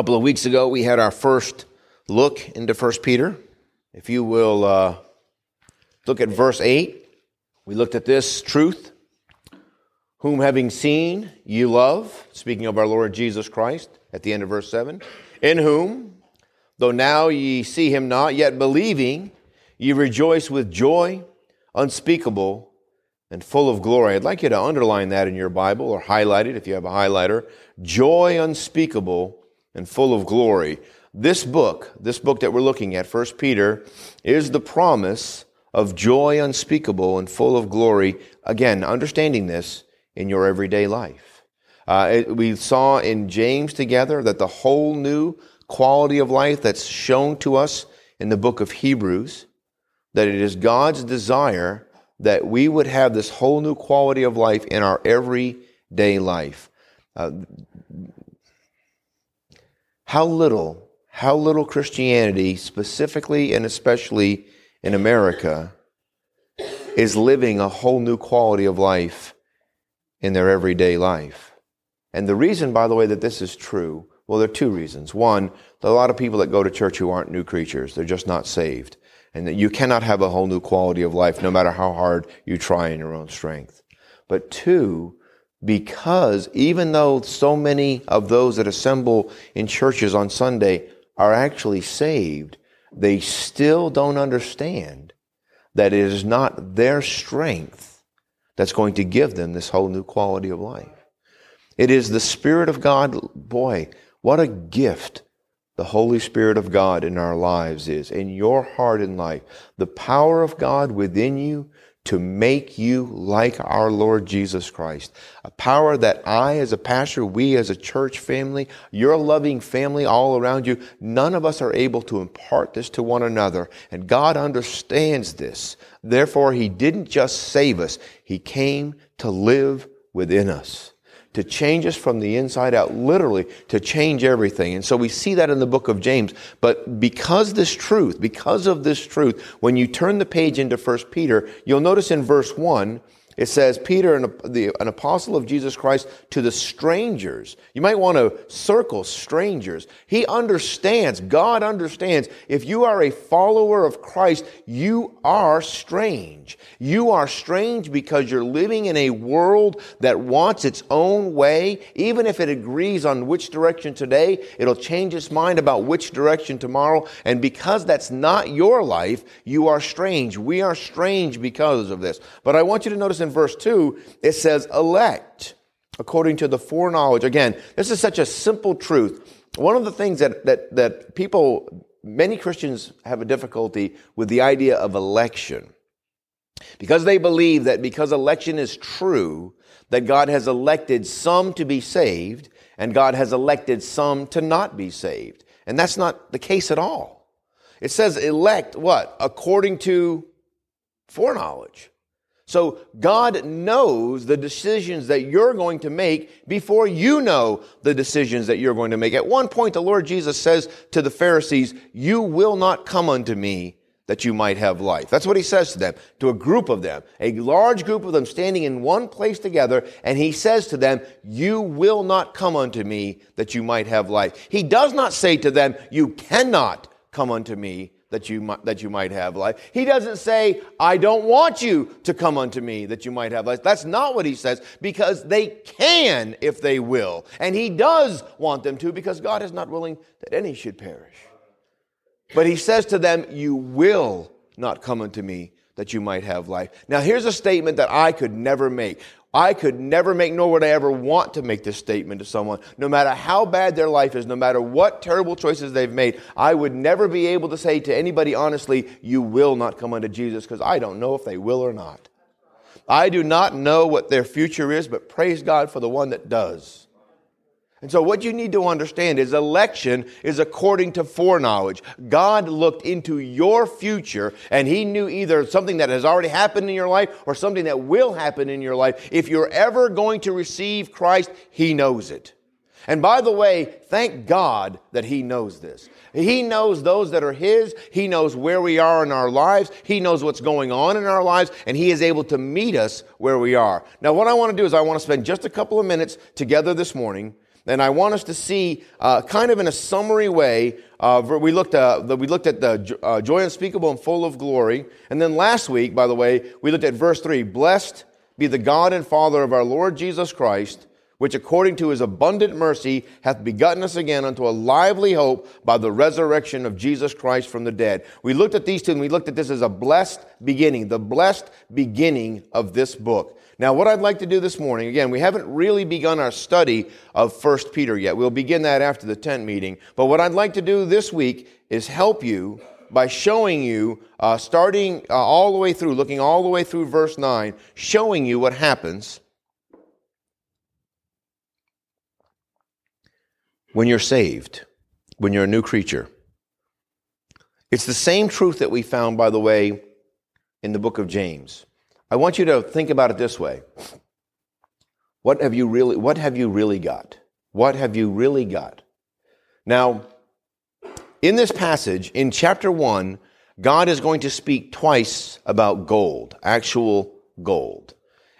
Couple of weeks ago, we had our first look into 1 Peter. If you will uh, look at verse 8, we looked at this truth. Whom having seen you love, speaking of our Lord Jesus Christ at the end of verse 7, in whom, though now ye see him not, yet believing, ye rejoice with joy unspeakable and full of glory. I'd like you to underline that in your Bible or highlight it if you have a highlighter. Joy unspeakable and full of glory. This book, this book that we're looking at, 1 Peter, is the promise of joy unspeakable and full of glory. Again, understanding this in your everyday life. Uh, it, we saw in James together that the whole new quality of life that's shown to us in the book of Hebrews, that it is God's desire that we would have this whole new quality of life in our everyday life. Uh, how little, how little Christianity, specifically and especially in America, is living a whole new quality of life in their everyday life. And the reason, by the way, that this is true, well, there are two reasons. One, there are a lot of people that go to church who aren't new creatures. They're just not saved. And that you cannot have a whole new quality of life no matter how hard you try in your own strength. But two, because even though so many of those that assemble in churches on Sunday are actually saved, they still don't understand that it is not their strength that's going to give them this whole new quality of life. It is the Spirit of God. Boy, what a gift the Holy Spirit of God in our lives is, in your heart and life. The power of God within you to make you like our Lord Jesus Christ. A power that I, as a pastor, we as a church family, your loving family all around you, none of us are able to impart this to one another. And God understands this. Therefore, He didn't just save us, He came to live within us to change us from the inside out, literally to change everything. And so we see that in the book of James. But because this truth, because of this truth, when you turn the page into 1 Peter, you'll notice in verse 1, it says, Peter, an, the, an apostle of Jesus Christ, to the strangers. You might want to circle strangers. He understands, God understands, if you are a follower of Christ, you are strange. You are strange because you're living in a world that wants its own way. Even if it agrees on which direction today, it'll change its mind about which direction tomorrow. And because that's not your life, you are strange. We are strange because of this. But I want you to notice in verse 2, it says elect according to the foreknowledge. Again, this is such a simple truth. One of the things that, that, that people, many Christians have a difficulty with the idea of election. Because they believe that because election is true, that God has elected some to be saved and God has elected some to not be saved. And that's not the case at all. It says elect what? According to foreknowledge. So God knows the decisions that you're going to make before you know the decisions that you're going to make. At one point, the Lord Jesus says to the Pharisees, you will not come unto me that you might have life. That's what he says to them, to a group of them, a large group of them standing in one place together. And he says to them, you will not come unto me that you might have life. He does not say to them, you cannot come unto me that you, might, that you might have life. He doesn't say, I don't want you to come unto me that you might have life. That's not what he says because they can if they will. And he does want them to because God is not willing that any should perish. But he says to them, You will not come unto me that you might have life. Now, here's a statement that I could never make. I could never make, nor would I ever want to make this statement to someone. No matter how bad their life is, no matter what terrible choices they've made, I would never be able to say to anybody honestly, you will not come unto Jesus, because I don't know if they will or not. I do not know what their future is, but praise God for the one that does. And so, what you need to understand is election is according to foreknowledge. God looked into your future and He knew either something that has already happened in your life or something that will happen in your life. If you're ever going to receive Christ, He knows it. And by the way, thank God that He knows this. He knows those that are His. He knows where we are in our lives. He knows what's going on in our lives, and He is able to meet us where we are. Now, what I want to do is I want to spend just a couple of minutes together this morning And I want us to see, uh, kind of in a summary way, uh, we, looked, uh, we looked at the uh, joy unspeakable and full of glory. And then last week, by the way, we looked at verse 3 Blessed be the God and Father of our Lord Jesus Christ, which according to his abundant mercy hath begotten us again unto a lively hope by the resurrection of Jesus Christ from the dead. We looked at these two and we looked at this as a blessed beginning, the blessed beginning of this book. Now, what I'd like to do this morning, again, we haven't really begun our study of 1 Peter yet. We'll begin that after the tent meeting. But what I'd like to do this week is help you by showing you, uh, starting uh, all the way through, looking all the way through verse 9, showing you what happens when you're saved, when you're a new creature. It's the same truth that we found, by the way, in the book of James. I want you to think about it this way. What have you really, what have you really got? What have you really got? Now, in this passage, in chapter 1, God is going to speak twice about gold, actual gold.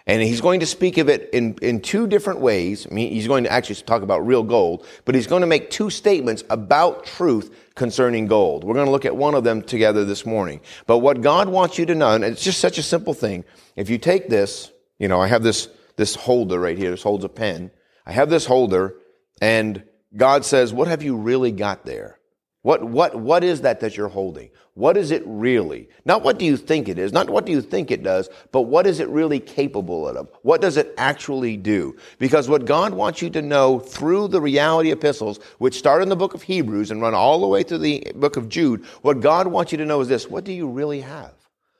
And he's going to speak of it in, in two different ways. I mean, he's going to actually talk about real gold, but he's going to make two statements about truth concerning gold. We're going to look at one of them together this morning. But what God wants you to know, and it's just such a simple thing. If you take this, you know, I have this, this holder right here. This holds a pen. I have this holder, and God says, What have you really got there? What, what, what is that that you're holding? What is it really? Not what do you think it is, not what do you think it does, but what is it really capable of? What does it actually do? Because what God wants you to know through the reality epistles, which start in the book of Hebrews and run all the way through the book of Jude, what God wants you to know is this what do you really have?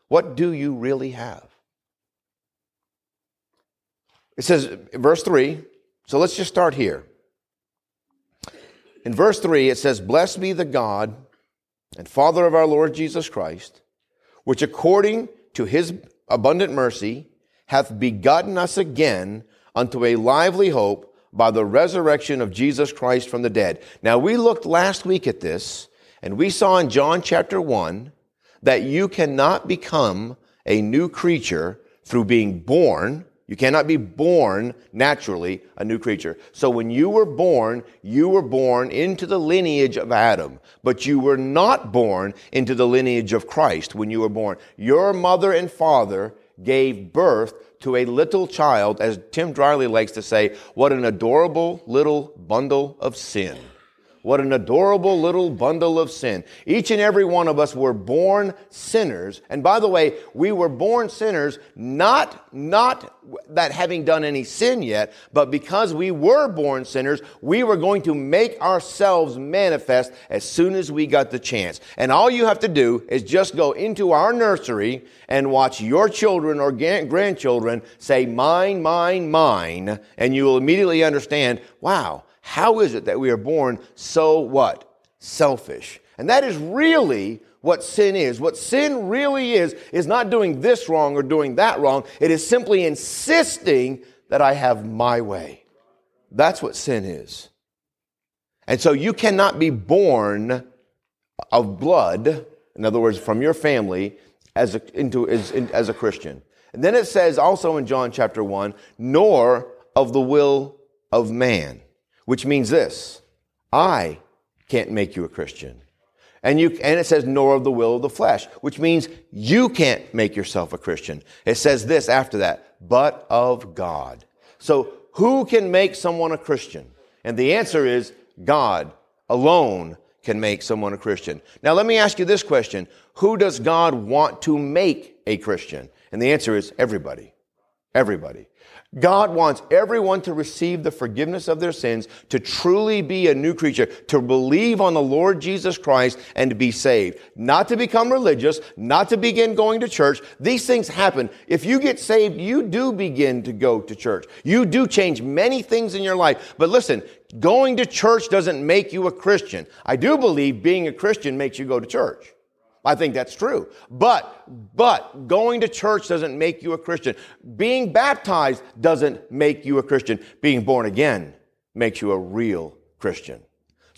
What do you really have? It says, verse 3, so let's just start here. In verse 3, it says, Blessed be the God and Father of our Lord Jesus Christ, which according to his abundant mercy hath begotten us again unto a lively hope by the resurrection of Jesus Christ from the dead. Now, we looked last week at this, and we saw in John chapter 1 that you cannot become a new creature through being born you cannot be born naturally a new creature. So when you were born, you were born into the lineage of Adam, but you were not born into the lineage of Christ when you were born. Your mother and father gave birth to a little child, as Tim Dryly likes to say, what an adorable little bundle of sin. What an adorable little bundle of sin. Each and every one of us were born sinners. And by the way, we were born sinners not, not that having done any sin yet, but because we were born sinners, we were going to make ourselves manifest as soon as we got the chance. And all you have to do is just go into our nursery and watch your children or grandchildren say, mine, mine, mine, and you will immediately understand, wow, how is it that we are born so what? Selfish. And that is really what sin is. What sin really is, is not doing this wrong or doing that wrong. It is simply insisting that I have my way. That's what sin is. And so you cannot be born of blood, in other words, from your family, as a, into, as, in, as a Christian. And then it says also in John chapter 1, nor of the will of man which means this I can't make you a Christian. And, you, and it says, nor of the will of the flesh, which means you can't make yourself a Christian. It says this after that, but of God. So who can make someone a Christian? And the answer is God alone can make someone a Christian. Now let me ask you this question. Who does God want to make a Christian? And the answer is everybody. Everybody. God wants everyone to receive the forgiveness of their sins, to truly be a new creature, to believe on the Lord Jesus Christ and to be saved. Not to become religious, not to begin going to church. These things happen. If you get saved, you do begin to go to church. You do change many things in your life. But listen, going to church doesn't make you a Christian. I do believe being a Christian makes you go to church. I think that's true. But, but going to church doesn't make you a Christian. Being baptized doesn't make you a Christian. Being born again makes you a real Christian.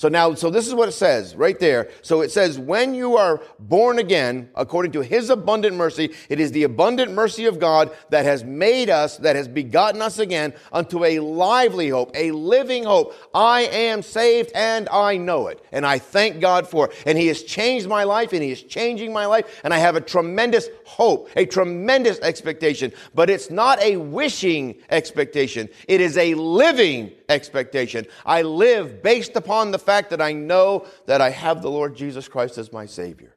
So now, so this is what it says right there. So it says, when you are born again, according to his abundant mercy, it is the abundant mercy of God that has made us, that has begotten us again unto a lively hope, a living hope. I am saved and I know it. And I thank God for it. And he has changed my life and he is changing my life. And I have a tremendous hope, a tremendous expectation. But it's not a wishing expectation. It is a living expectation. I live based upon the fact that I know that I have the Lord Jesus Christ as my Savior.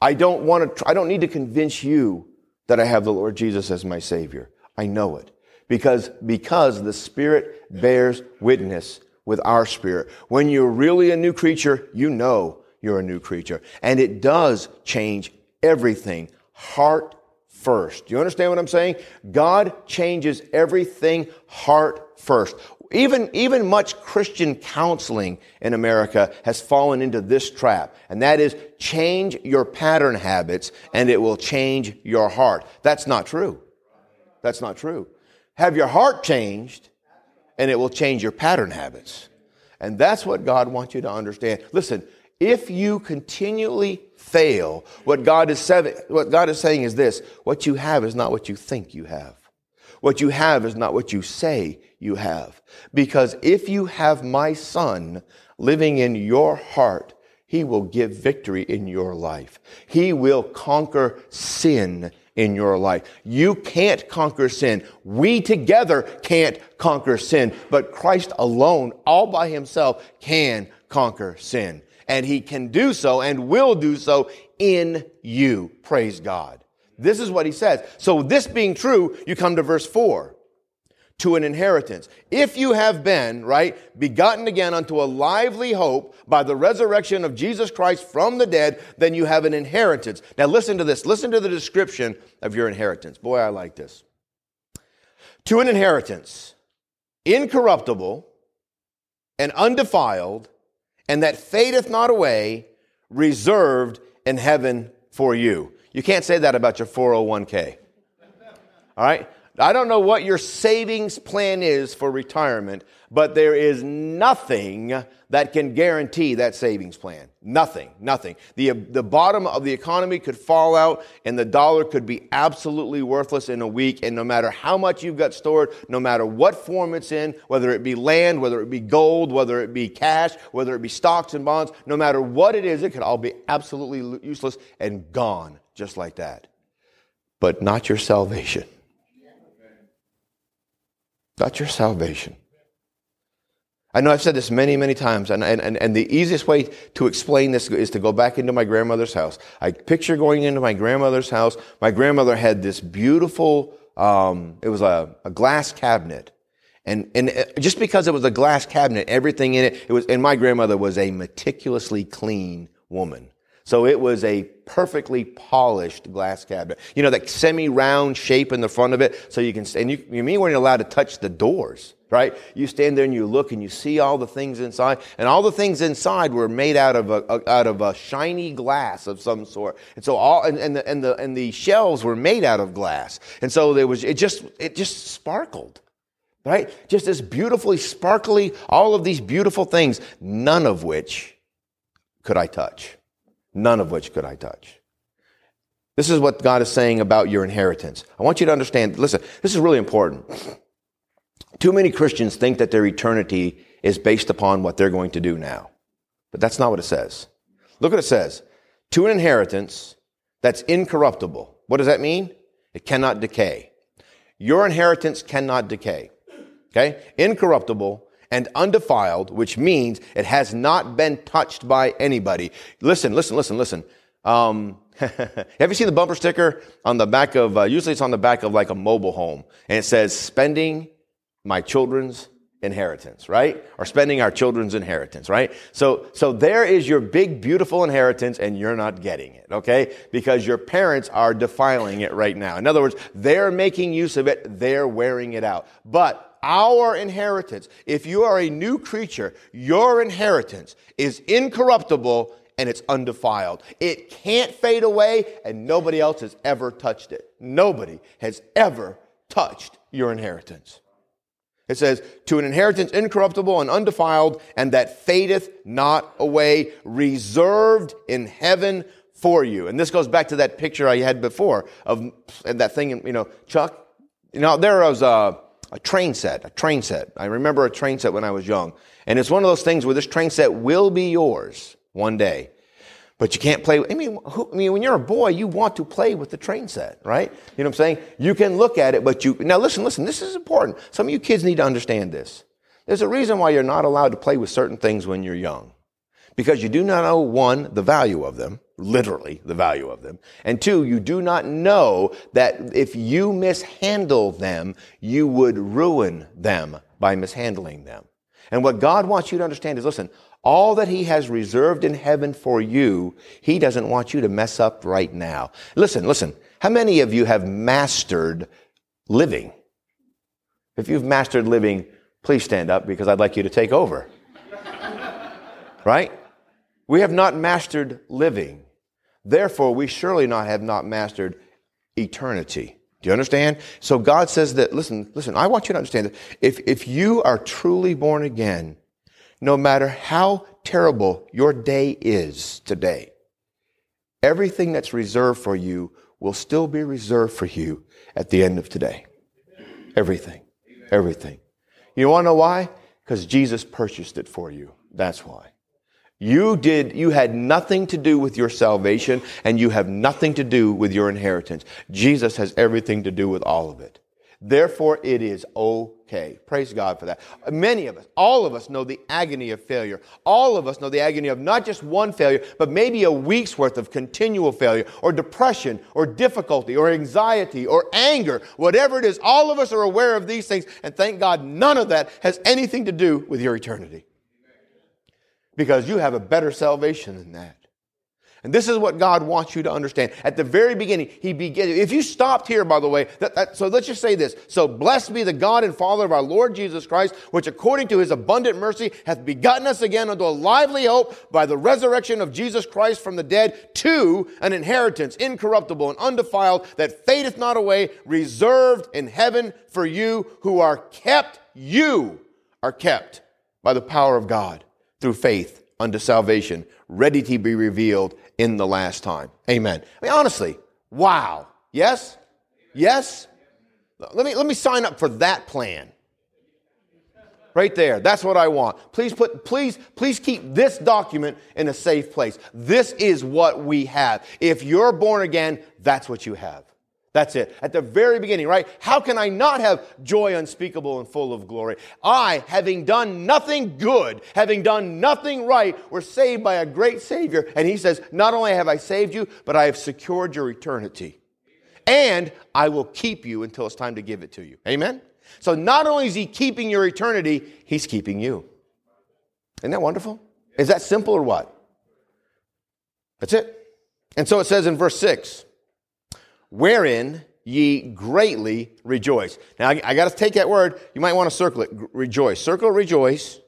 I don't want to, I don't need to convince you that I have the Lord Jesus as my Savior. I know it. Because, because the Spirit bears witness with our spirit. When you're really a new creature, you know you're a new creature. And it does change everything. Heart first. Do you understand what I'm saying? God changes everything heart first even, even much Christian counseling in America has fallen into this trap, and that is change your pattern habits and it will change your heart. That's not true. That's not true. Have your heart changed and it will change your pattern habits. And that's what God wants you to understand. Listen, if you continually fail, what God is, what God is saying is this what you have is not what you think you have. What you have is not what you say you have. Because if you have my son living in your heart, he will give victory in your life. He will conquer sin in your life. You can't conquer sin. We together can't conquer sin, but Christ alone, all by himself, can conquer sin. And he can do so and will do so in you. Praise God. This is what he says. So this being true, you come to verse 4 to an inheritance. If you have been, right, begotten again unto a lively hope by the resurrection of Jesus Christ from the dead, then you have an inheritance. Now listen to this. Listen to the description of your inheritance. Boy, I like this. To an inheritance, incorruptible and undefiled, and that fadeth not away, reserved in heaven for you. You can't say that about your 401k. All right? I don't know what your savings plan is for retirement, but there is nothing that can guarantee that savings plan. Nothing, nothing. The, the bottom of the economy could fall out and the dollar could be absolutely worthless in a week. And no matter how much you've got stored, no matter what form it's in, whether it be land, whether it be gold, whether it be cash, whether it be stocks and bonds, no matter what it is, it could all be absolutely useless and gone just like that. But not your salvation. Not your salvation. I know I've said this many, many times, and, and, and the easiest way to explain this is to go back into my grandmother's house. I picture going into my grandmother's house. My grandmother had this beautiful, um, it was a, a glass cabinet. And, and uh, just because it was a glass cabinet, everything in it, it was, and my grandmother was a meticulously clean woman. So it was a perfectly polished glass cabinet. You know, that semi-round shape in the front of it. So you can, and you, you mean weren't allowed to touch the doors, right? You stand there and you look and you see all the things inside. And all the things inside were made out of a, out of a shiny glass of some sort. And so all, and, and the, and the, and the shelves were made out of glass. And so there was, it just, it just sparkled right? Just this beautifully sparkly, all of these beautiful things, none of which could I touch none of which could I touch. This is what God is saying about your inheritance. I want you to understand, listen, this is really important. Too many Christians think that their eternity is based upon what they're going to do now. But that's not what it says. Look what it says. To an inheritance that's incorruptible. What does that mean? It cannot decay. Your inheritance cannot decay. Okay? Incorruptible and undefiled, which means it has not been touched by anybody. Listen, listen, listen, listen. Um, have you seen the bumper sticker on the back of, uh, usually it's on the back of like a mobile home, and it says, spending my children's inheritance, right? Or spending our children's inheritance, right? So, so there is your big, beautiful inheritance and you're not getting it, okay? Because your parents are defiling it right now. In other words, they're making use of it, they're wearing it out. But our inheritance. If you are a new creature, your inheritance is incorruptible and it's undefiled. It can't fade away and nobody else has ever touched it. Nobody has ever touched your inheritance. It says, to an inheritance incorruptible and undefiled, and that fadeth not away, reserved in heaven for you. And this goes back to that picture I had before of that thing, you know, Chuck. You know, there was a, a train set, a train set. I remember a train set when I was young. And it's one of those things where this train set will be yours one day. But you can't play. I mean, who, I mean, when you're a boy, you want to play with the train set, right? You know what I'm saying? You can look at it, but you now listen, listen. This is important. Some of you kids need to understand this. There's a reason why you're not allowed to play with certain things when you're young, because you do not know one the value of them, literally the value of them, and two, you do not know that if you mishandle them, you would ruin them by mishandling them. And what God wants you to understand is, listen, all that he has reserved in heaven for you, he doesn't want you to mess up right now. Listen, listen. How many of you have mastered living? If you've mastered living, please stand up because I'd like you to take over. right? We have not mastered living. Therefore, we surely not have not mastered eternity. Do you understand? So God says that, listen, listen, I want you to understand that if, if you are truly born again, no matter how terrible your day is today, everything that's reserved for you will still be reserved for you at the end of today. Everything. Everything. You want to know why? Because Jesus purchased it for you. That's why. You did, you had nothing to do with your salvation and you have nothing to do with your inheritance. Jesus has everything to do with all of it. Therefore, it is okay. Praise God for that. Many of us, all of us know the agony of failure. All of us know the agony of not just one failure, but maybe a week's worth of continual failure, or depression, or difficulty, or anxiety, or anger, whatever it is. All of us are aware of these things, and thank God none of that has anything to do with your eternity. Because you have a better salvation than that. And this is what God wants you to understand. At the very beginning, He began. If you stopped here, by the way, that, that, so let's just say this. So blessed be the God and Father of our Lord Jesus Christ, which according to His abundant mercy hath begotten us again unto a lively hope by the resurrection of Jesus Christ from the dead to an inheritance incorruptible and undefiled that fadeth not away, reserved in heaven for you who are kept, you are kept by the power of God through faith unto salvation, ready to be revealed in the last time. Amen. I mean, honestly, wow. Yes? Yes? Let me, let me sign up for that plan. Right there. That's what I want. Please put, please, please keep this document in a safe place. This is what we have. If you're born again, that's what you have. That's it. At the very beginning, right? How can I not have joy unspeakable and full of glory? I, having done nothing good, having done nothing right, were saved by a great Savior. And He says, Not only have I saved you, but I have secured your eternity. And I will keep you until it's time to give it to you. Amen? So not only is He keeping your eternity, He's keeping you. Isn't that wonderful? Is that simple or what? That's it. And so it says in verse 6 wherein ye greatly rejoice. Now, I, I got to take that word. You might want to circle it. Rejoice. Circle rejoice.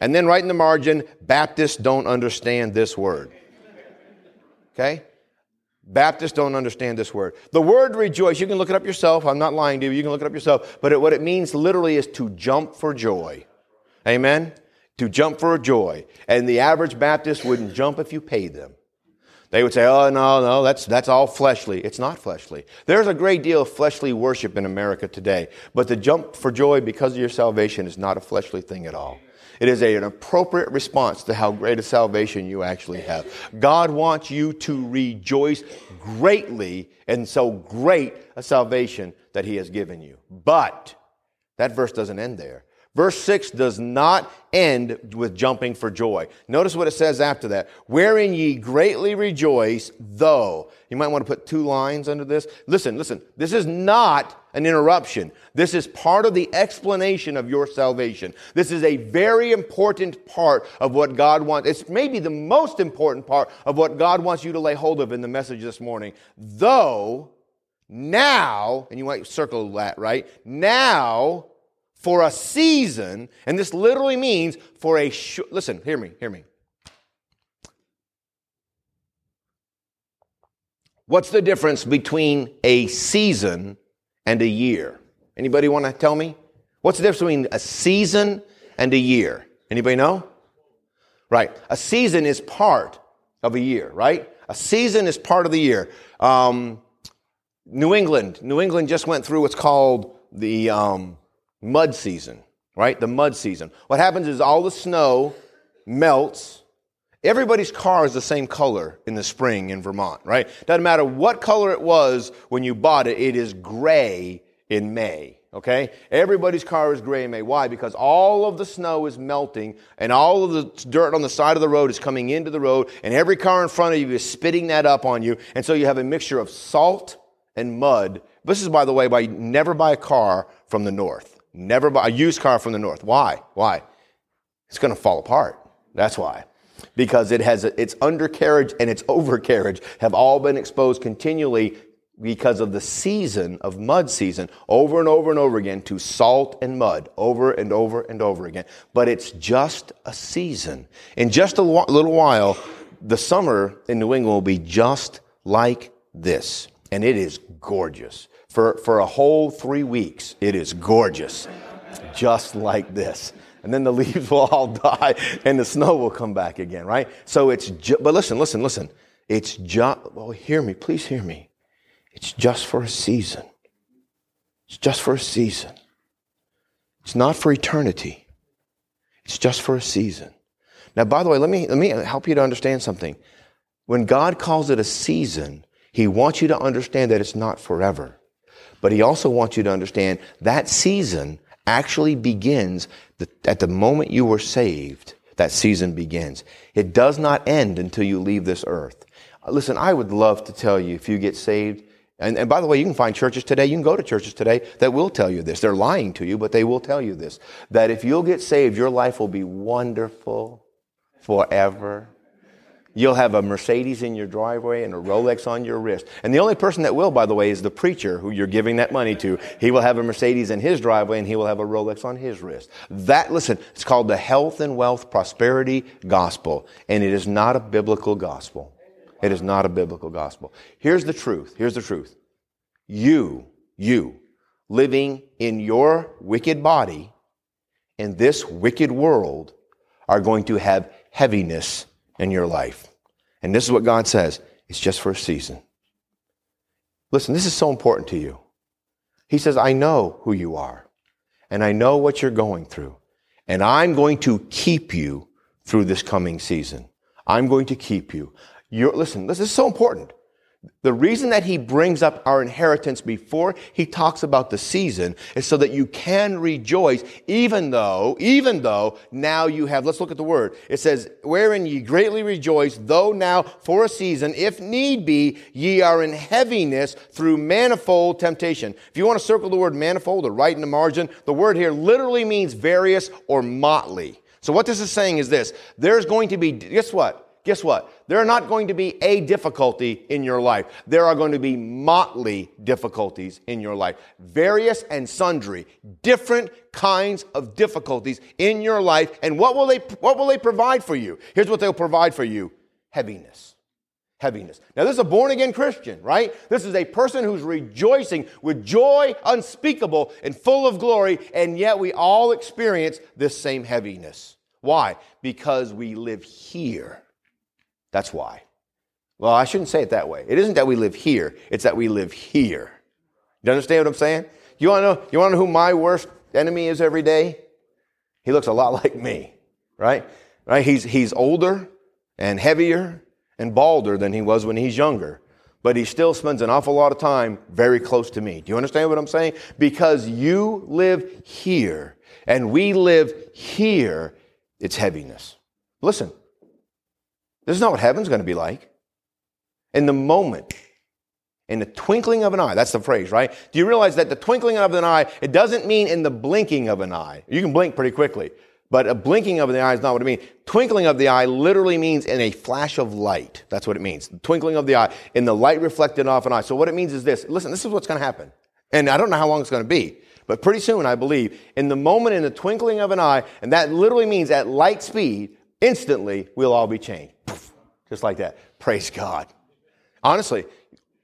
And then write in the margin, Baptists don't understand this word. Okay? Baptists don't understand this word. The word rejoice, you can look it up yourself. I'm not lying to you. You can look it up yourself. But it, what it means literally is to jump for joy. Amen? To jump for joy. And the average Baptist wouldn't jump if you paid them. They would say, oh, no, no, that's, that's all fleshly. It's not fleshly. There's a great deal of fleshly worship in America today, but the jump for joy because of your salvation is not a fleshly thing at all. It is a, an appropriate response to how great a salvation you actually have. God wants you to rejoice greatly in so great a salvation that He has given you. But that verse doesn't end there. Verse 6 does not end with jumping for joy. Notice what it says after that. Wherein ye greatly rejoice, though. You might want to put two lines under this. Listen, listen. This is not an interruption. This is part of the explanation of your salvation. This is a very important part of what God wants. It's maybe the most important part of what God wants you to lay hold of in the message this morning. Though, now, and you might circle that, right? Now, for a season, and this literally means for a listen, hear me, hear me. What's the difference between a season and a year? Anybody want to tell me? What's the difference between a season and a year? Anybody know? Right. A season is part of a year, right? A season is part of the year. Um, New England, New England just went through what's called the um, mud season, right? The mud season. What happens is all the snow melts. Everybody's car is the same color in the spring in Vermont, right? Doesn't matter what color it was when you bought it, it is gray in May. Okay? Everybody's car is gray in May. Why? Because all of the snow is melting and all of the dirt on the side of the road is coming into the road and every car in front of you is spitting that up on you. And so you have a mixture of salt and mud. This is, by the way, why you never buy a car from the north. Never buy a used car from the north. Why? Why? It's going to fall apart. That's why. Because it has its undercarriage and its overcarriage have all been exposed continually because of the season of mud season over and over and over again to salt and mud over and over and over again. But it's just a season. In just a little while, the summer in New England will be just like this. And it is gorgeous. For, for a whole three weeks, it is gorgeous. Just like this. And then the leaves will all die and the snow will come back again, right? So it's, ju- but listen, listen, listen. It's just, well, hear me, please hear me. It's just for a season. It's just for a season. It's not for eternity. It's just for a season. Now, by the way, let me, let me help you to understand something. When God calls it a season, He wants you to understand that it's not forever. But He also wants you to understand that season actually begins at the moment you were saved. That season begins. It does not end until you leave this earth. Uh, listen, I would love to tell you if you get saved, and, and, by the way, you can find churches today, you can go to churches today that will tell you this. They're lying to you, but they will tell you this. That if you'll get saved, your life will be wonderful forever. You'll have a Mercedes in your driveway and a Rolex on your wrist. And the only person that will, by the way, is the preacher who you're giving that money to. He will have a Mercedes in his driveway and he will have a Rolex on his wrist. That, listen, it's called the health and wealth prosperity gospel. And it is not a biblical gospel. It is not a biblical gospel. Here's the truth. Here's the truth. You, you, living in your wicked body in this wicked world are going to have heaviness in your life. And this is what God says. It's just for a season. Listen, this is so important to you. He says, I know who you are and I know what you're going through and I'm going to keep you through this coming season. I'm going to keep you. You're, listen, this is so important. The reason that he brings up our inheritance before he talks about the season is so that you can rejoice, even though, even though now you have, let's look at the word. It says, wherein ye greatly rejoice, though now for a season, if need be, ye are in heaviness through manifold temptation. If you want to circle the word manifold or write in the margin, the word here literally means various or motley. So what this is saying is this, there's going to be, guess what? Guess what? There are not going to be a difficulty in your life. There are going to be motley difficulties in your life. Various and sundry, different kinds of difficulties in your life. And what will they, what will they provide for you? Here's what they'll provide for you. Heaviness. Heaviness. Now, this is a born again Christian, right? This is a person who's rejoicing with joy unspeakable and full of glory, and yet we all experience this same heaviness. Why? Because we live here that's why. Well, I shouldn't say it that way. It isn't that we live here, it's that we live here. You understand what I'm saying? You want to know, you want to know who my worst enemy is every day? He looks a lot like me, right? Right? He's, he's older and heavier and balder than he was when he's younger. But he still spends an awful lot of time very close to me. Do you understand what I'm saying? Because you live here and we live here, it's heaviness. Listen, this is not what heaven's going to be like. In the moment, in the twinkling of an eye, that's the phrase, right? Do you realize that the twinkling of an eye, it doesn't mean in the blinking of an eye. You can blink pretty quickly, but a blinking of the eye is not what it means. Twinkling of the eye literally means in a flash of light. That's what it means. The twinkling of the eye, in the light reflected off an eye. So what it means is this. Listen, this is what's going to happen. And I don't know how long it's going to be. But pretty soon, I believe, in the moment, in the twinkling of an eye, and that literally means at light speed, instantly, we'll all be changed. Just like that. Praise God. Honestly,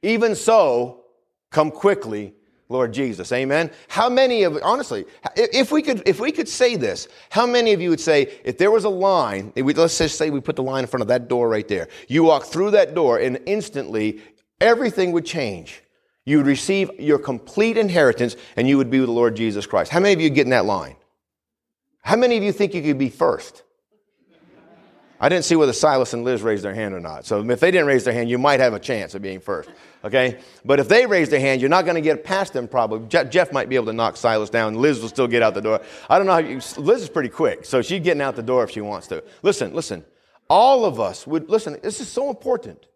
even so, come quickly, Lord Jesus. Amen. How many of honestly, if we could if we could say this, how many of you would say if there was a line, let's just say we put the line in front of that door right there. You walk through that door and instantly everything would change. You would receive your complete inheritance and you would be with the Lord Jesus Christ. How many of you get in that line? How many of you think you could be first? I didn't see whether Silas and Liz raised their hand or not. So if they didn't raise their hand, you might have a chance of being first. Okay? But if they raise their hand, you're not going to get past them probably. Jeff might be able to knock Silas down. Liz will still get out the door. I don't know how you, Liz is pretty quick. So she's getting out the door if she wants to. Listen, listen. All of us would, listen, this is so important.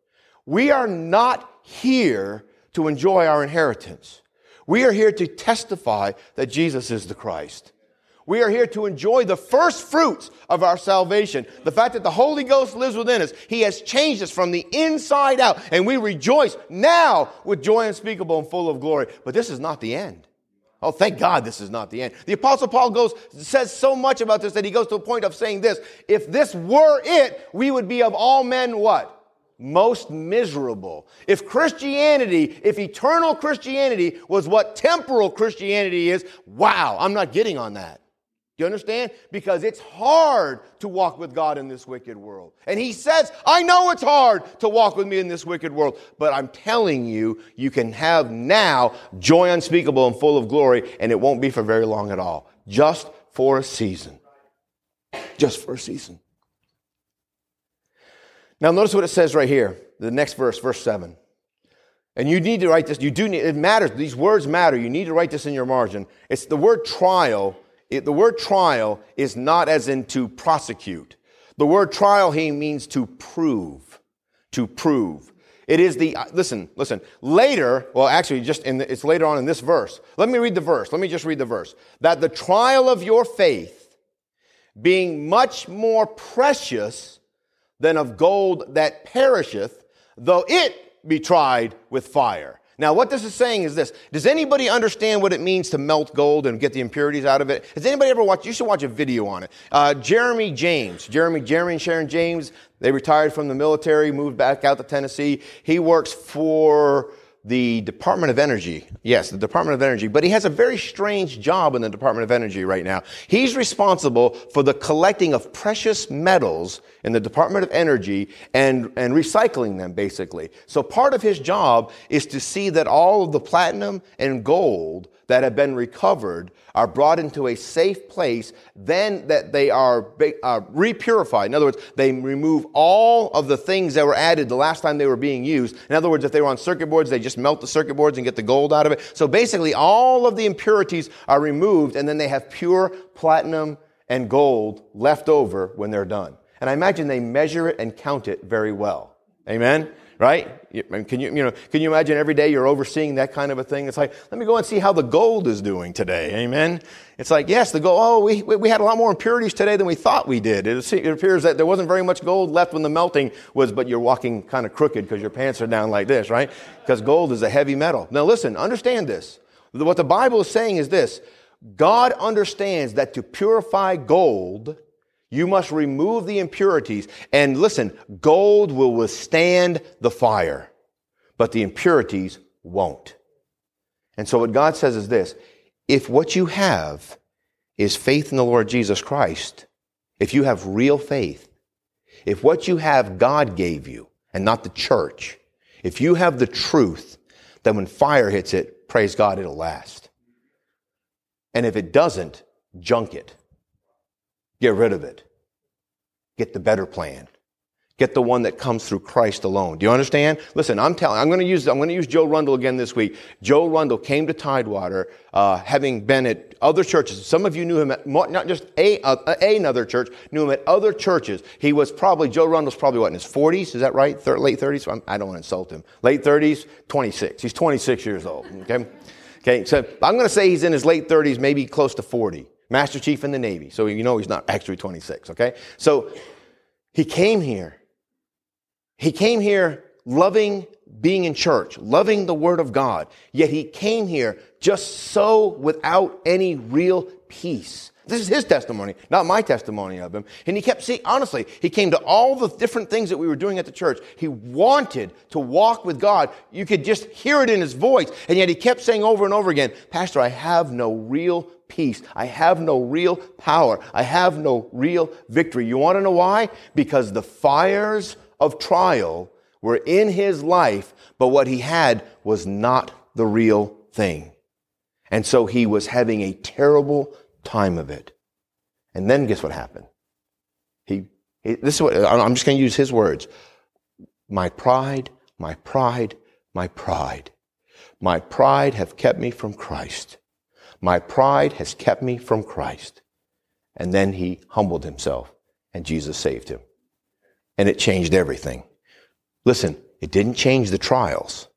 We are not here to enjoy our inheritance. We are here to testify that Jesus is the Christ. We are here to enjoy the first fruits of our salvation. The fact that the Holy Ghost lives within us. He has changed us from the inside out, and we rejoice now with joy unspeakable and full of glory. But this is not the end. Oh, thank God this is not the end. The apostle Paul goes, says so much about this that he goes to a point of saying this. If this were it, we would be of all men what? Most miserable. If Christianity, if eternal Christianity was what temporal Christianity is, wow, I'm not getting on that you understand? Because it's hard to walk with God in this wicked world. And he says, I know it's hard to walk with me in this wicked world, but I'm telling you, you can have now joy unspeakable and full of glory, and it won't be for very long at all. Just for a season. Just for a season. Now, notice what it says right here, the next verse, verse 7. And you need to write this. You do need, it matters. These words matter. You need to write this in your margin. It's the word trial it, the word trial is not as in to prosecute. The word trial he means to prove. To prove. It is the, uh, listen, listen, later, well, actually, just in the, it's later on in this verse. Let me read the verse. Let me just read the verse. That the trial of your faith, being much more precious than of gold that perisheth, though it be tried with fire now, what this is saying is this. Does anybody understand what it means to melt gold and get the impurities out of it? Has anybody ever watched? You should watch a video on it. Uh, Jeremy James, Jeremy, Jeremy and Sharon James, they retired from the military, moved back out to Tennessee. He works for the Department of Energy. Yes, the Department of Energy. But he has a very strange job in the Department of Energy right now. He's responsible for the collecting of precious metals in the Department of Energy and, and recycling them, basically. So part of his job is to see that all of the platinum and gold that have been recovered are brought into a safe place, then that they are uh, repurified. In other words, they remove all of the things that were added the last time they were being used. In other words, if they were on circuit boards, they just melt the circuit boards and get the gold out of it. So basically, all of the impurities are removed, and then they have pure platinum and gold left over when they're done. And I imagine they measure it and count it very well. Amen? Right? Can you, you know, can you imagine every day you're overseeing that kind of a thing? It's like, let me go and see how the gold is doing today. Amen. It's like, yes, the gold, oh, we, we had a lot more impurities today than we thought we did. It, it appears that there wasn't very much gold left when the melting was, but you're walking kind of crooked because your pants are down like this, right? Because gold is a heavy metal. Now listen, understand this. What the Bible is saying is this. God understands that to purify gold, you must remove the impurities. And listen, gold will withstand the fire, but the impurities won't. And so what God says is this if what you have is faith in the Lord Jesus Christ, if you have real faith, if what you have God gave you and not the church, if you have the truth, then when fire hits it, praise God, it'll last. And if it doesn't, junk it. Get rid of it. Get the better plan. Get the one that comes through Christ alone. Do you understand? Listen, I'm telling. I'm going to use. I'm going to use Joe Rundle again this week. Joe Rundle came to Tidewater, uh, having been at other churches. Some of you knew him at not just a, uh, a another church, knew him at other churches. He was probably Joe Rundle's probably what in his 40s. Is that right? Thir- late 30s. I'm, I do not want to insult him. Late 30s, 26. He's 26 years old. Okay. Okay. So I'm going to say he's in his late 30s, maybe close to 40. Master Chief in the Navy. So you know he's not actually 26, okay? So he came here. He came here loving being in church, loving the Word of God, yet he came here just so without any real peace. This is his testimony, not my testimony of him. And he kept seeing, honestly, he came to all the different things that we were doing at the church. He wanted to walk with God. You could just hear it in his voice. And yet he kept saying over and over again, Pastor, I have no real peace. I have no real power. I have no real victory. You want to know why? Because the fires of trial were in his life, but what he had was not the real thing. And so he was having a terrible time of it. And then guess what happened? He, he this is what, I'm just going to use his words. My pride, my pride, my pride. My pride have kept me from Christ. My pride has kept me from Christ. And then he humbled himself and Jesus saved him. And it changed everything. Listen, it didn't change the trials,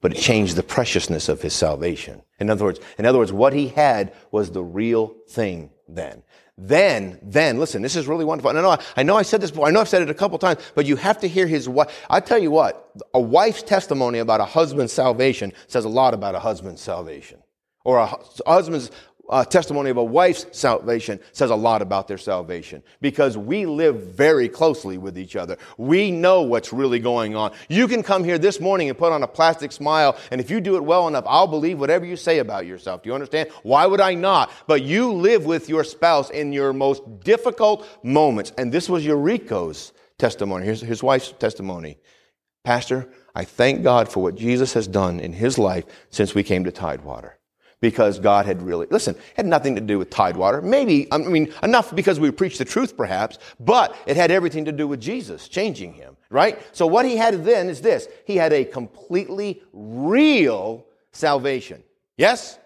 but it changed the preciousness of his salvation. In other words, in other words, what he had was the real thing then. Then, then, listen, this is really wonderful. And I know, I know I said this before. I know I've said it a couple times, but you have to hear his wife. I tell you what, a wife's testimony about a husband's salvation says a lot about a husband's salvation. Or a husband's uh, testimony of a wife's salvation says a lot about their salvation because we live very closely with each other. We know what's really going on. You can come here this morning and put on a plastic smile, and if you do it well enough, I'll believe whatever you say about yourself. Do you understand? Why would I not? But you live with your spouse in your most difficult moments. And this was Eureka's testimony. Here's his wife's testimony. Pastor, I thank God for what Jesus has done in his life since we came to Tidewater because God had really, listen, had nothing to do with Tidewater. Maybe, I mean, enough because we preached the truth perhaps, but it had everything to do with Jesus changing him, right? So what he had then is this. He had a completely real salvation. Yes?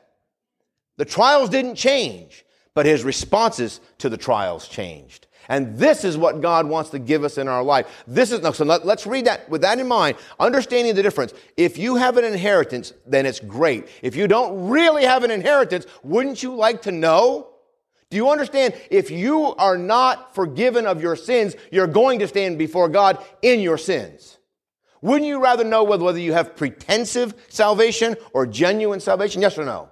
The trials didn't change, but his responses to the trials changed. And this is what God wants to give us in our life. This is, so let, us read that with that in mind, understanding the difference. If you have an inheritance, then it's great. If you don't really have an inheritance, wouldn't you like to know? Do you understand? If you are not forgiven of your sins, you're going to stand before God in your sins. Wouldn't you rather know whether you have pretensive salvation or genuine salvation? Yes or no?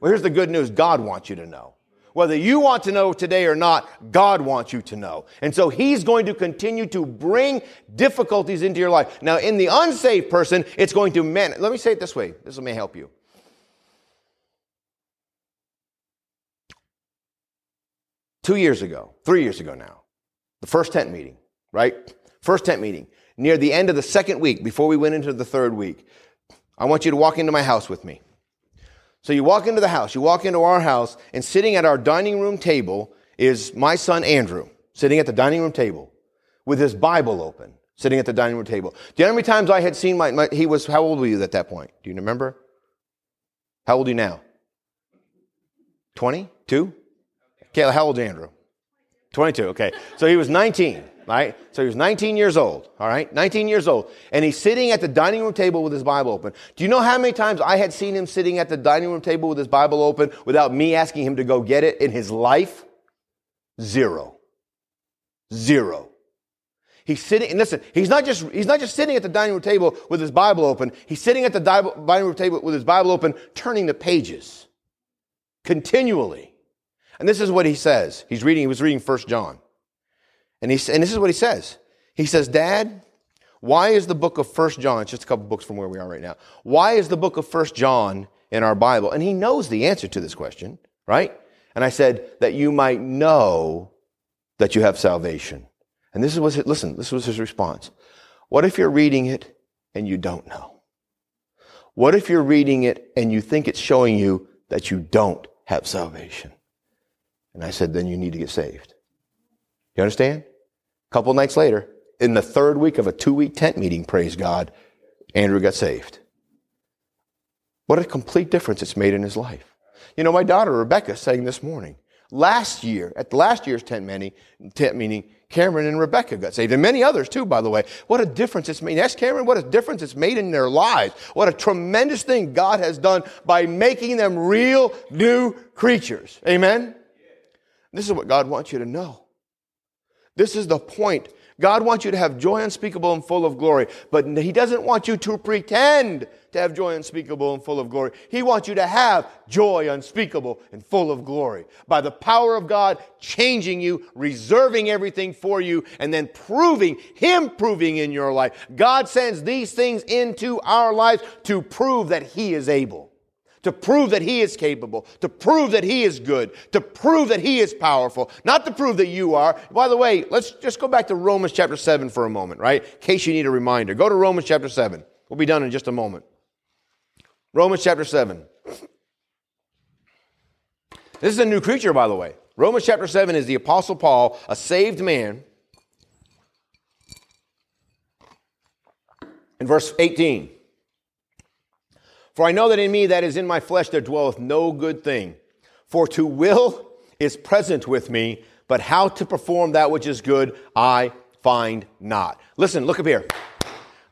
Well, here's the good news God wants you to know. Whether you want to know today or not, God wants you to know. And so He's going to continue to bring difficulties into your life. Now, in the unsaved person, it's going to man. Let me say it this way. This may help you. Two years ago, three years ago now, the first tent meeting, right? First tent meeting. Near the end of the second week, before we went into the third week, I want you to walk into my house with me. So you walk into the house, you walk into our house, and sitting at our dining room table is my son Andrew, sitting at the dining room table with his Bible open, sitting at the dining room table. Do you know how many times I had seen my, my he was, how old were you at that point? Do you remember? How old are you now? 22? Okay, how old is Andrew? 22, okay. So he was 19 right? So he was 19 years old, all right? 19 years old. And he's sitting at the dining room table with his Bible open. Do you know how many times I had seen him sitting at the dining room table with his Bible open without me asking him to go get it in his life? Zero. Zero. He's sitting, and listen, he's not just, he's not just sitting at the dining room table with his Bible open. He's sitting at the dining room table with his Bible open, turning the pages continually. And this is what he says. He's reading, he was reading First John. And, he, and this is what he says. He says, Dad, why is the book of First John, it's just a couple books from where we are right now, why is the book of First John in our Bible? And he knows the answer to this question, right? And I said, that you might know that you have salvation. And this was, listen, this was his response. What if you're reading it and you don't know? What if you're reading it and you think it's showing you that you don't have salvation? And I said, then you need to get saved. You understand? Couple nights later, in the third week of a two week tent meeting, praise God, Andrew got saved. What a complete difference it's made in his life. You know, my daughter Rebecca saying this morning, last year, at last year's tent meeting, Cameron and Rebecca got saved, and many others too, by the way. What a difference it's made. Ask Cameron what a difference it's made in their lives. What a tremendous thing God has done by making them real new creatures. Amen? This is what God wants you to know. This is the point God wants you to have joy unspeakable and full of glory, but He doesn't want you to pretend to have joy unspeakable and full of glory. He wants you to have joy unspeakable and full of glory. By the power of God changing you, reserving everything for you, and then proving, Him proving in your life. God sends these things into our lives to prove that He is able to prove that He is capable, to prove that He is good, to prove that He is powerful, not to prove that you are. By the way, let's just go back to Romans chapter 7 for a moment, right? In case you need a reminder. Go to Romans chapter 7. We'll be done in just a moment. Romans chapter 7. This is a new creature, by the way. Romans chapter 7 is the Apostle Paul, a saved man. In verse 18. For I know that in me, that is in my flesh, there dwelleth no good thing. For to will is present with me, but how to perform that which is good, I find not. Listen, look up here.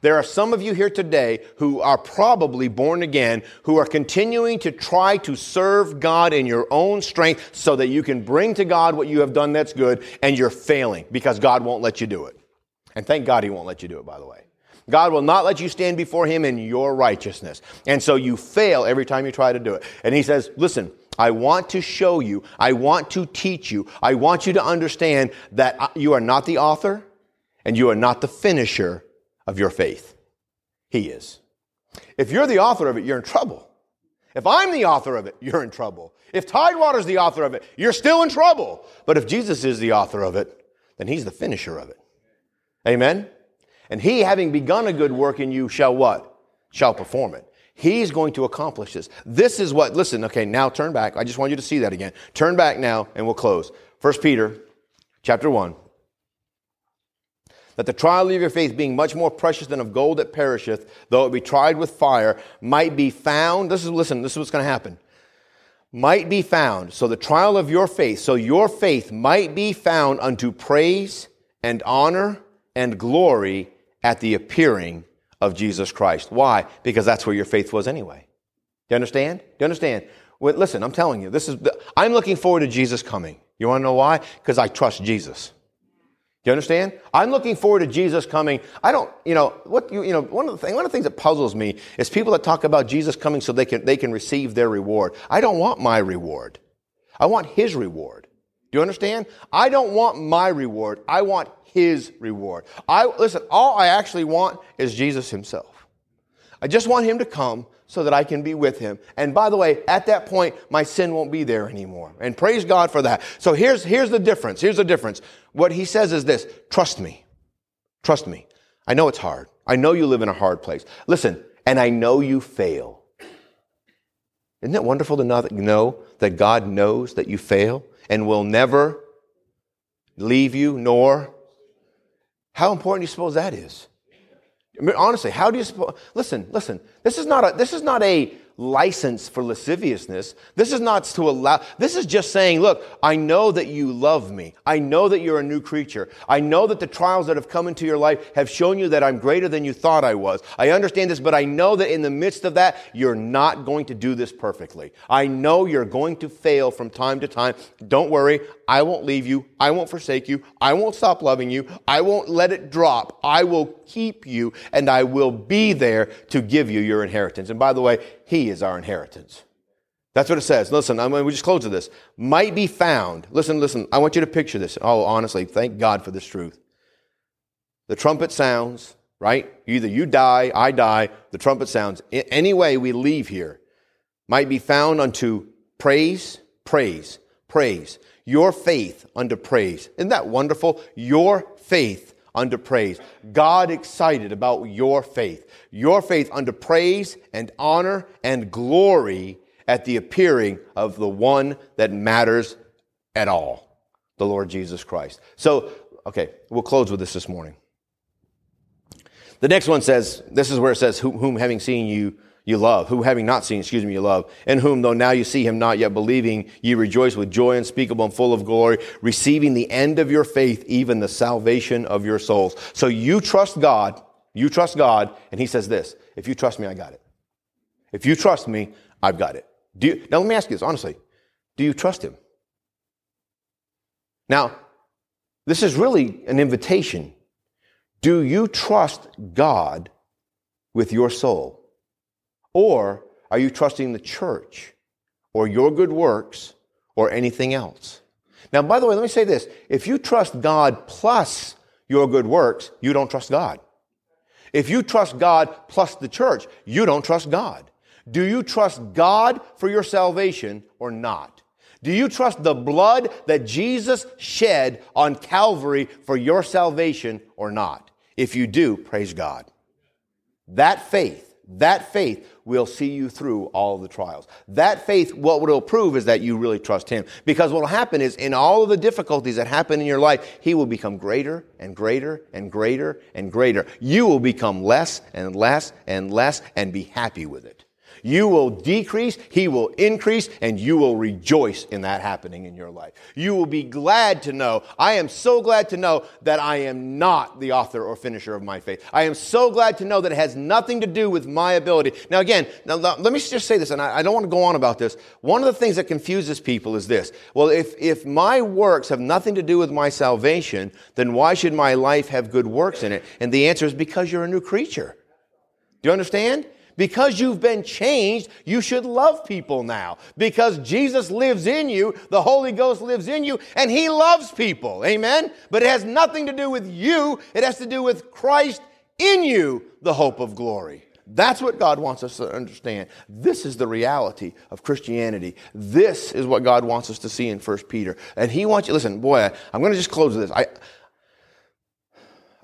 There are some of you here today who are probably born again, who are continuing to try to serve God in your own strength so that you can bring to God what you have done that's good, and you're failing because God won't let you do it. And thank God He won't let you do it, by the way. God will not let you stand before Him in your righteousness. And so you fail every time you try to do it. And He says, listen, I want to show you, I want to teach you, I want you to understand that you are not the author and you are not the finisher of your faith. He is. If you're the author of it, you're in trouble. If I'm the author of it, you're in trouble. If Tidewater's the author of it, you're still in trouble. But if Jesus is the author of it, then He's the finisher of it. Amen? And he, having begun a good work in you, shall what? Shall perform it. He's going to accomplish this. This is what, listen, okay, now turn back. I just want you to see that again. Turn back now and we'll close. First Peter chapter 1. That the trial of your faith, being much more precious than of gold that perisheth, though it be tried with fire, might be found. This is, listen, this is what's going to happen. Might be found. So the trial of your faith, so your faith might be found unto praise and honor and glory at the appearing of Jesus Christ. Why? Because that's where your faith was anyway. Do you understand? Do you understand? Listen, I'm telling you, this is, the, I'm looking forward to Jesus coming. You want to know why? Because I trust Jesus. Do you understand? I'm looking forward to Jesus coming. I don't, you know, what you, you know, one of the things, one of the things that puzzles me is people that talk about Jesus coming so they can, they can receive their reward. I don't want my reward. I want His reward. Do you understand? I don't want my reward. I want his reward. I listen, all I actually want is Jesus himself. I just want him to come so that I can be with him. And by the way, at that point, my sin won't be there anymore. And praise God for that. So here's, here's the difference. Here's the difference. What he says is this, trust me. Trust me. I know it's hard. I know you live in a hard place. Listen, and I know you fail. Isn't it wonderful to know that, know that God knows that you fail and will never leave you nor how important do you suppose that is? I mean, honestly, how do you suppose? Listen, listen. This is not a. This is not a license for lasciviousness. This is not to allow, this is just saying, look, I know that you love me. I know that you're a new creature. I know that the trials that have come into your life have shown you that I'm greater than you thought I was. I understand this, but I know that in the midst of that, you're not going to do this perfectly. I know you're going to fail from time to time. Don't worry. I won't leave you. I won't forsake you. I won't stop loving you. I won't let it drop. I will keep you and I will be there to give you your inheritance. And by the way, he is our inheritance. That's what it says. Listen, I we just close with this. Might be found. Listen, listen. I want you to picture this. Oh, honestly, thank God for this truth. The trumpet sounds, right? Either you die, I die, the trumpet sounds. Any way we leave here might be found unto praise, praise, praise. Your faith unto praise. Isn't that wonderful? Your faith unto praise. God excited about your faith your faith unto praise and honor and glory at the appearing of the one that matters at all, the Lord Jesus Christ. So, okay, we'll close with this this morning. The next one says, this is where it says, whom having seen you, you love, who having not seen, excuse me, you love, in whom though now you see him not yet believing, you rejoice with joy unspeakable and full of glory, receiving the end of your faith, even the salvation of your souls. So you trust God you trust God, and He says this if you trust me, I got it. If you trust me, I've got it. Do you, now, let me ask you this honestly do you trust Him? Now, this is really an invitation Do you trust God with your soul? Or are you trusting the church or your good works or anything else? Now, by the way, let me say this. If you trust God plus your good works, you don't trust God. If you trust God plus the church, you don't trust God. Do you trust God for your salvation or not? Do you trust the blood that Jesus shed on Calvary for your salvation or not? If you do, praise God. That faith that faith will see you through all the trials. That faith, what it'll prove is that you really trust Him. Because what will happen is, in all of the difficulties that happen in your life, He will become greater and greater and greater and greater. You will become less and less and less and be happy with it. You will decrease, he will increase, and you will rejoice in that happening in your life. You will be glad to know, I am so glad to know that I am not the author or finisher of my faith. I am so glad to know that it has nothing to do with my ability. Now, again, now, let me just say this, and I, don't want to go on about this. One of the things that confuses people is this. Well, if, if my works have nothing to do with my salvation, then why should my life have good works in it? And the answer is because you're a new creature. Do you understand? Because you've been changed, you should love people now. Because Jesus lives in you, the Holy Ghost lives in you, and He loves people. Amen? But it has nothing to do with you, it has to do with Christ in you, the hope of glory. That's what God wants us to understand. This is the reality of Christianity. This is what God wants us to see in 1 Peter. And He wants you, listen, boy, I'm going to just close with this. I,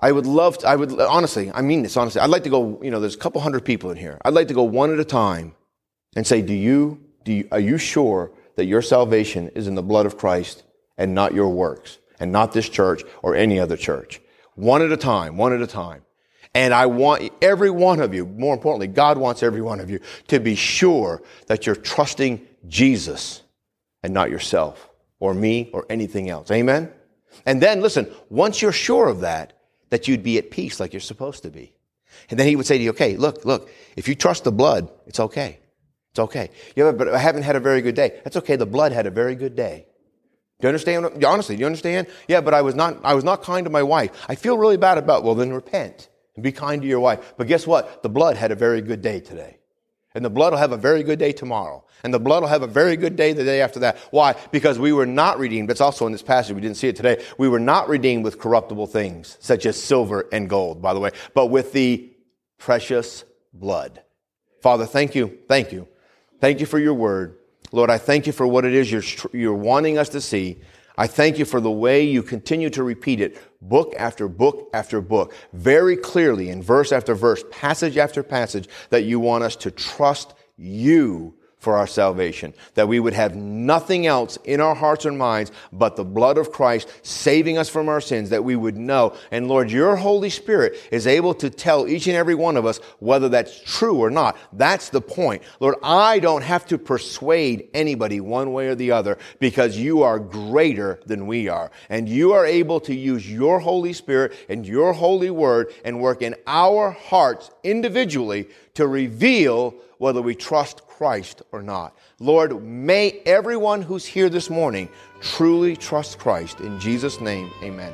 I would love to, I would, honestly, I mean this honestly. I'd like to go, you know, there's a couple hundred people in here. I'd like to go one at a time and say, do you, do you, are you sure that your salvation is in the blood of Christ and not your works and not this church or any other church? One at a time, one at a time. And I want every one of you, more importantly, God wants every one of you to be sure that you're trusting Jesus and not yourself or me or anything else. Amen? And then listen, once you're sure of that, that you'd be at peace like you're supposed to be. And then he would say to you, okay, look, look, if you trust the blood, it's okay. It's okay. Yeah, but I haven't had a very good day. That's okay. The blood had a very good day. Do you understand? Honestly, do you understand? Yeah, but I was not, I was not kind to my wife. I feel really bad about, well, then repent and be kind to your wife. But guess what? The blood had a very good day today. And the blood will have a very good day tomorrow. And the blood will have a very good day the day after that. Why? Because we were not redeemed. It's also in this passage. We didn't see it today. We were not redeemed with corruptible things, such as silver and gold, by the way, but with the precious blood. Father, thank you. Thank you. Thank you for your word. Lord, I thank you for what it is you're, you're wanting us to see. I thank you for the way you continue to repeat it, book after book after book, very clearly in verse after verse, passage after passage, that you want us to trust you for our salvation. That we would have nothing else in our hearts and minds but the blood of Christ saving us from our sins, that we would know. And Lord, your Holy Spirit is able to tell each and every one of us whether that's true or not. That's the point. Lord, I don't have to persuade anybody one way or the other because you are greater than we are. And you are able to use your Holy Spirit and your holy word and work in our hearts individually to reveal whether we trust Christ or not. Lord, may everyone who's here this morning truly trust Christ. In Jesus' name, amen.